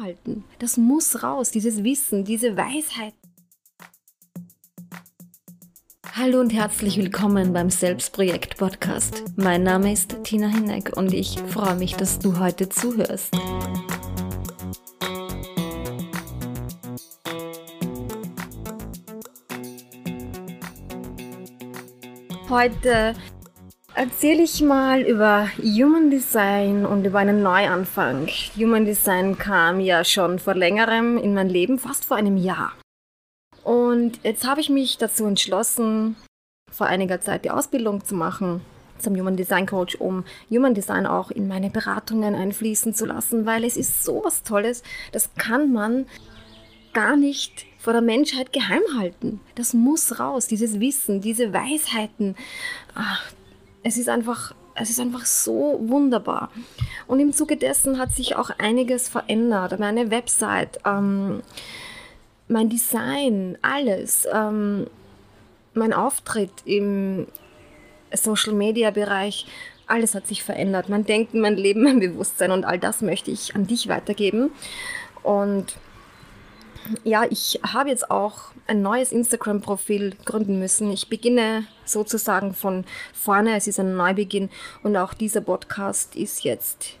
halten. Das muss raus, dieses Wissen, diese Weisheit. Hallo und herzlich willkommen beim Selbstprojekt Podcast. Mein Name ist Tina Hineck und ich freue mich, dass du heute zuhörst. Heute erzähle ich mal über Human Design und über einen Neuanfang. Human Design kam ja schon vor längerem in mein Leben, fast vor einem Jahr. Und jetzt habe ich mich dazu entschlossen, vor einiger Zeit die Ausbildung zu machen zum Human Design Coach, um Human Design auch in meine Beratungen einfließen zu lassen, weil es ist so was Tolles, das kann man gar nicht vor der Menschheit geheim halten. Das muss raus, dieses Wissen, diese Weisheiten. Ach, es ist einfach, es ist einfach so wunderbar. Und im Zuge dessen hat sich auch einiges verändert. Meine Website, ähm, mein Design, alles, ähm, mein Auftritt im Social Media Bereich, alles hat sich verändert. Mein Denken, mein Leben, mein Bewusstsein und all das möchte ich an dich weitergeben. Und ja, ich habe jetzt auch ein neues Instagram-Profil gründen müssen. Ich beginne sozusagen von vorne. Es ist ein Neubeginn und auch dieser Podcast ist jetzt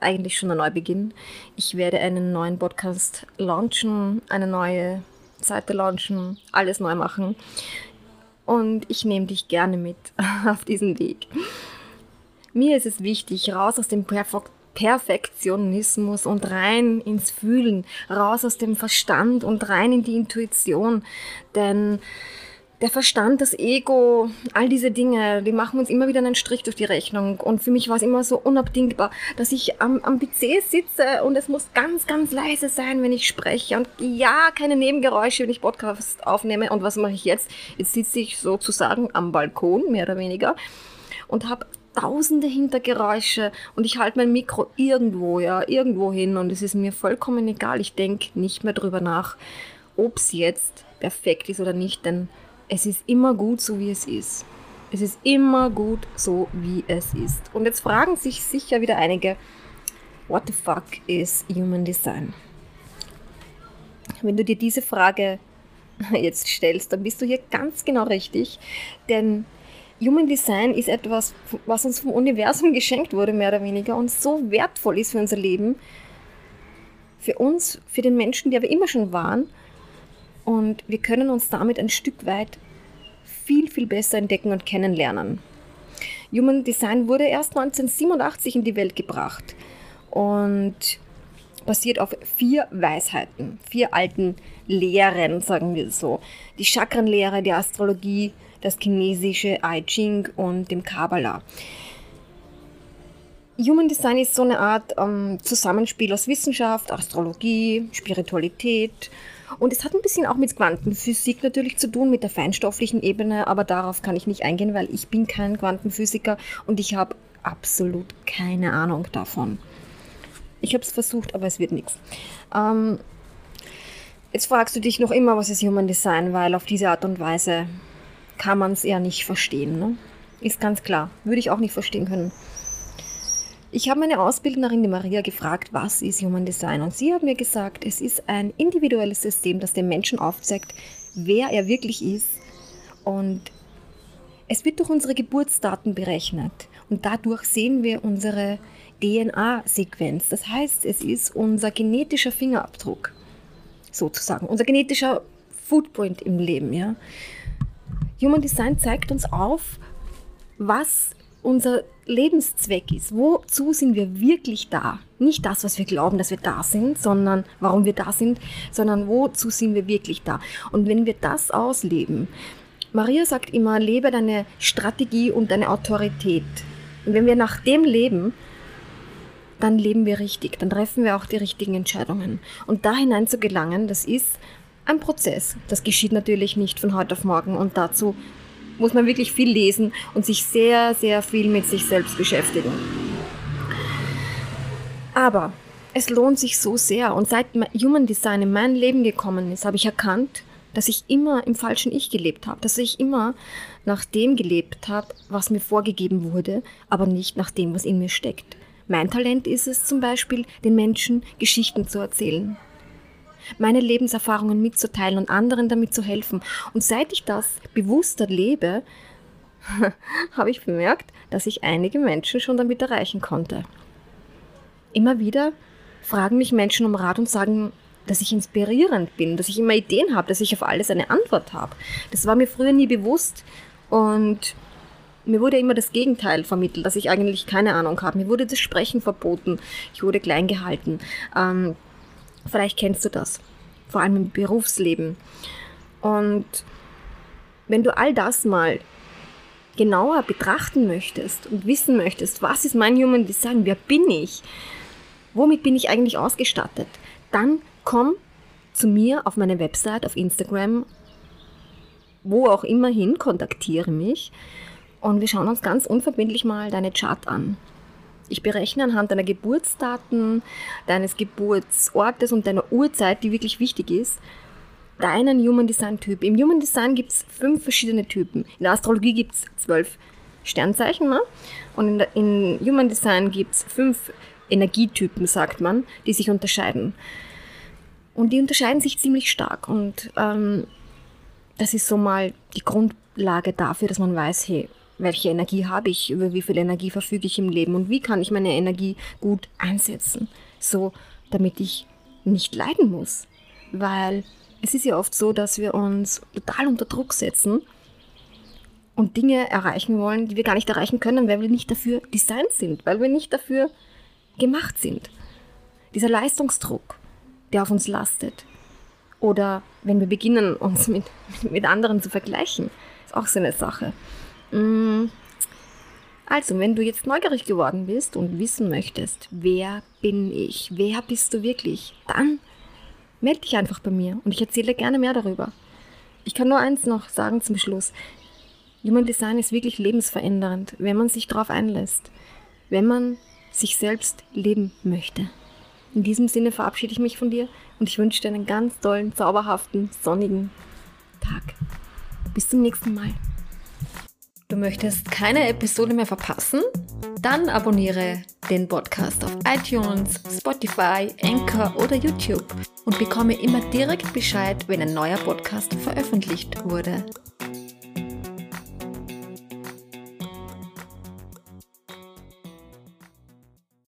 eigentlich schon ein Neubeginn. Ich werde einen neuen Podcast launchen, eine neue Seite launchen, alles neu machen. Und ich nehme dich gerne mit auf diesen Weg. Mir ist es wichtig, raus aus dem Perfekt Perfektionismus und rein ins Fühlen, raus aus dem Verstand und rein in die Intuition. Denn der Verstand, das Ego, all diese Dinge, die machen uns immer wieder einen Strich durch die Rechnung. Und für mich war es immer so unabdingbar, dass ich am, am PC sitze und es muss ganz, ganz leise sein, wenn ich spreche. Und ja, keine Nebengeräusche, wenn ich Podcast aufnehme. Und was mache ich jetzt? Jetzt sitze ich sozusagen am Balkon, mehr oder weniger, und habe tausende Hintergeräusche und ich halte mein Mikro irgendwo, ja, irgendwo hin und es ist mir vollkommen egal. Ich denke nicht mehr drüber nach, ob es jetzt perfekt ist oder nicht, denn es ist immer gut so, wie es ist. Es ist immer gut so, wie es ist. Und jetzt fragen sich sicher wieder einige, what the fuck is Human Design? Wenn du dir diese Frage jetzt stellst, dann bist du hier ganz genau richtig, denn Human Design ist etwas, was uns vom Universum geschenkt wurde, mehr oder weniger, und so wertvoll ist für unser Leben, für uns, für den Menschen, der wir immer schon waren. Und wir können uns damit ein Stück weit viel, viel besser entdecken und kennenlernen. Human Design wurde erst 1987 in die Welt gebracht und basiert auf vier Weisheiten, vier alten Lehren, sagen wir so. Die Chakrenlehre, die Astrologie, das chinesische I Ching und dem Kabbalah. Human Design ist so eine Art ähm, Zusammenspiel aus Wissenschaft, Astrologie, Spiritualität und es hat ein bisschen auch mit Quantenphysik natürlich zu tun, mit der feinstofflichen Ebene, aber darauf kann ich nicht eingehen, weil ich bin kein Quantenphysiker und ich habe absolut keine Ahnung davon. Ich habe es versucht, aber es wird nichts. Ähm, jetzt fragst du dich noch immer, was ist Human Design, weil auf diese Art und Weise kann man es eher nicht verstehen. Ne? Ist ganz klar. Würde ich auch nicht verstehen können. Ich habe meine Ausbildnerin, die Maria, gefragt, was ist Human Design? Und sie hat mir gesagt, es ist ein individuelles System, das dem Menschen aufzeigt, wer er wirklich ist. Und es wird durch unsere Geburtsdaten berechnet. Und dadurch sehen wir unsere DNA-Sequenz. Das heißt, es ist unser genetischer Fingerabdruck, sozusagen, unser genetischer Footprint im Leben. Ja? Human Design zeigt uns auf, was unser Lebenszweck ist. Wozu sind wir wirklich da? Nicht das, was wir glauben, dass wir da sind, sondern warum wir da sind, sondern wozu sind wir wirklich da? Und wenn wir das ausleben, Maria sagt immer, lebe deine Strategie und deine Autorität. Und wenn wir nach dem leben, dann leben wir richtig, dann treffen wir auch die richtigen Entscheidungen. Und da hinein zu gelangen, das ist ein Prozess. Das geschieht natürlich nicht von heute auf morgen und dazu muss man wirklich viel lesen und sich sehr, sehr viel mit sich selbst beschäftigen. Aber es lohnt sich so sehr und seit Human Design in mein Leben gekommen ist, habe ich erkannt, dass ich immer im falschen Ich gelebt habe, dass ich immer nach dem gelebt habe, was mir vorgegeben wurde, aber nicht nach dem, was in mir steckt. Mein Talent ist es zum Beispiel, den Menschen Geschichten zu erzählen. Meine Lebenserfahrungen mitzuteilen und anderen damit zu helfen. Und seit ich das bewusster lebe, habe ich bemerkt, dass ich einige Menschen schon damit erreichen konnte. Immer wieder fragen mich Menschen um Rat und sagen, dass ich inspirierend bin, dass ich immer Ideen habe, dass ich auf alles eine Antwort habe. Das war mir früher nie bewusst und mir wurde immer das Gegenteil vermittelt, dass ich eigentlich keine Ahnung habe. Mir wurde das Sprechen verboten, ich wurde klein gehalten. Ähm, vielleicht kennst du das, vor allem im Berufsleben. Und wenn du all das mal genauer betrachten möchtest und wissen möchtest, was ist mein Human Design, wer bin ich, womit bin ich eigentlich ausgestattet, dann komm zu mir auf meine Website, auf Instagram, wo auch immer hin, kontaktiere mich und wir schauen uns ganz unverbindlich mal deine Chart an. Ich berechne anhand deiner Geburtsdaten, deines Geburtsortes und deiner Uhrzeit, die wirklich wichtig ist, deinen Human Design Typ. Im Human Design gibt es fünf verschiedene Typen. In der Astrologie gibt es zwölf Sternzeichen. Ne? Und in, der, in Human Design gibt es fünf Energietypen, sagt man, die sich unterscheiden. Und die unterscheiden sich ziemlich stark. Und ähm, das ist so mal die Grundlage dafür, dass man weiß, hey, welche Energie habe ich, über wie viel Energie verfüge ich im Leben und wie kann ich meine Energie gut einsetzen, so damit ich nicht leiden muss. Weil es ist ja oft so, dass wir uns total unter Druck setzen und Dinge erreichen wollen, die wir gar nicht erreichen können, weil wir nicht dafür designt sind, weil wir nicht dafür gemacht sind. Dieser Leistungsdruck, der auf uns lastet. Oder wenn wir beginnen, uns mit, mit anderen zu vergleichen, ist auch so eine Sache. Mm. Also, wenn du jetzt neugierig geworden bist und wissen möchtest, wer bin ich, wer bist du wirklich, dann melde dich einfach bei mir und ich erzähle gerne mehr darüber. Ich kann nur eins noch sagen zum Schluss. Human Design ist wirklich lebensverändernd, wenn man sich darauf einlässt, wenn man sich selbst leben möchte. In diesem Sinne verabschiede ich mich von dir und ich wünsche dir einen ganz tollen, zauberhaften, sonnigen Tag. Bis zum nächsten Mal. Du möchtest keine Episode mehr verpassen? Dann abonniere den Podcast auf iTunes, Spotify, Anchor oder YouTube und bekomme immer direkt Bescheid, wenn ein neuer Podcast veröffentlicht wurde.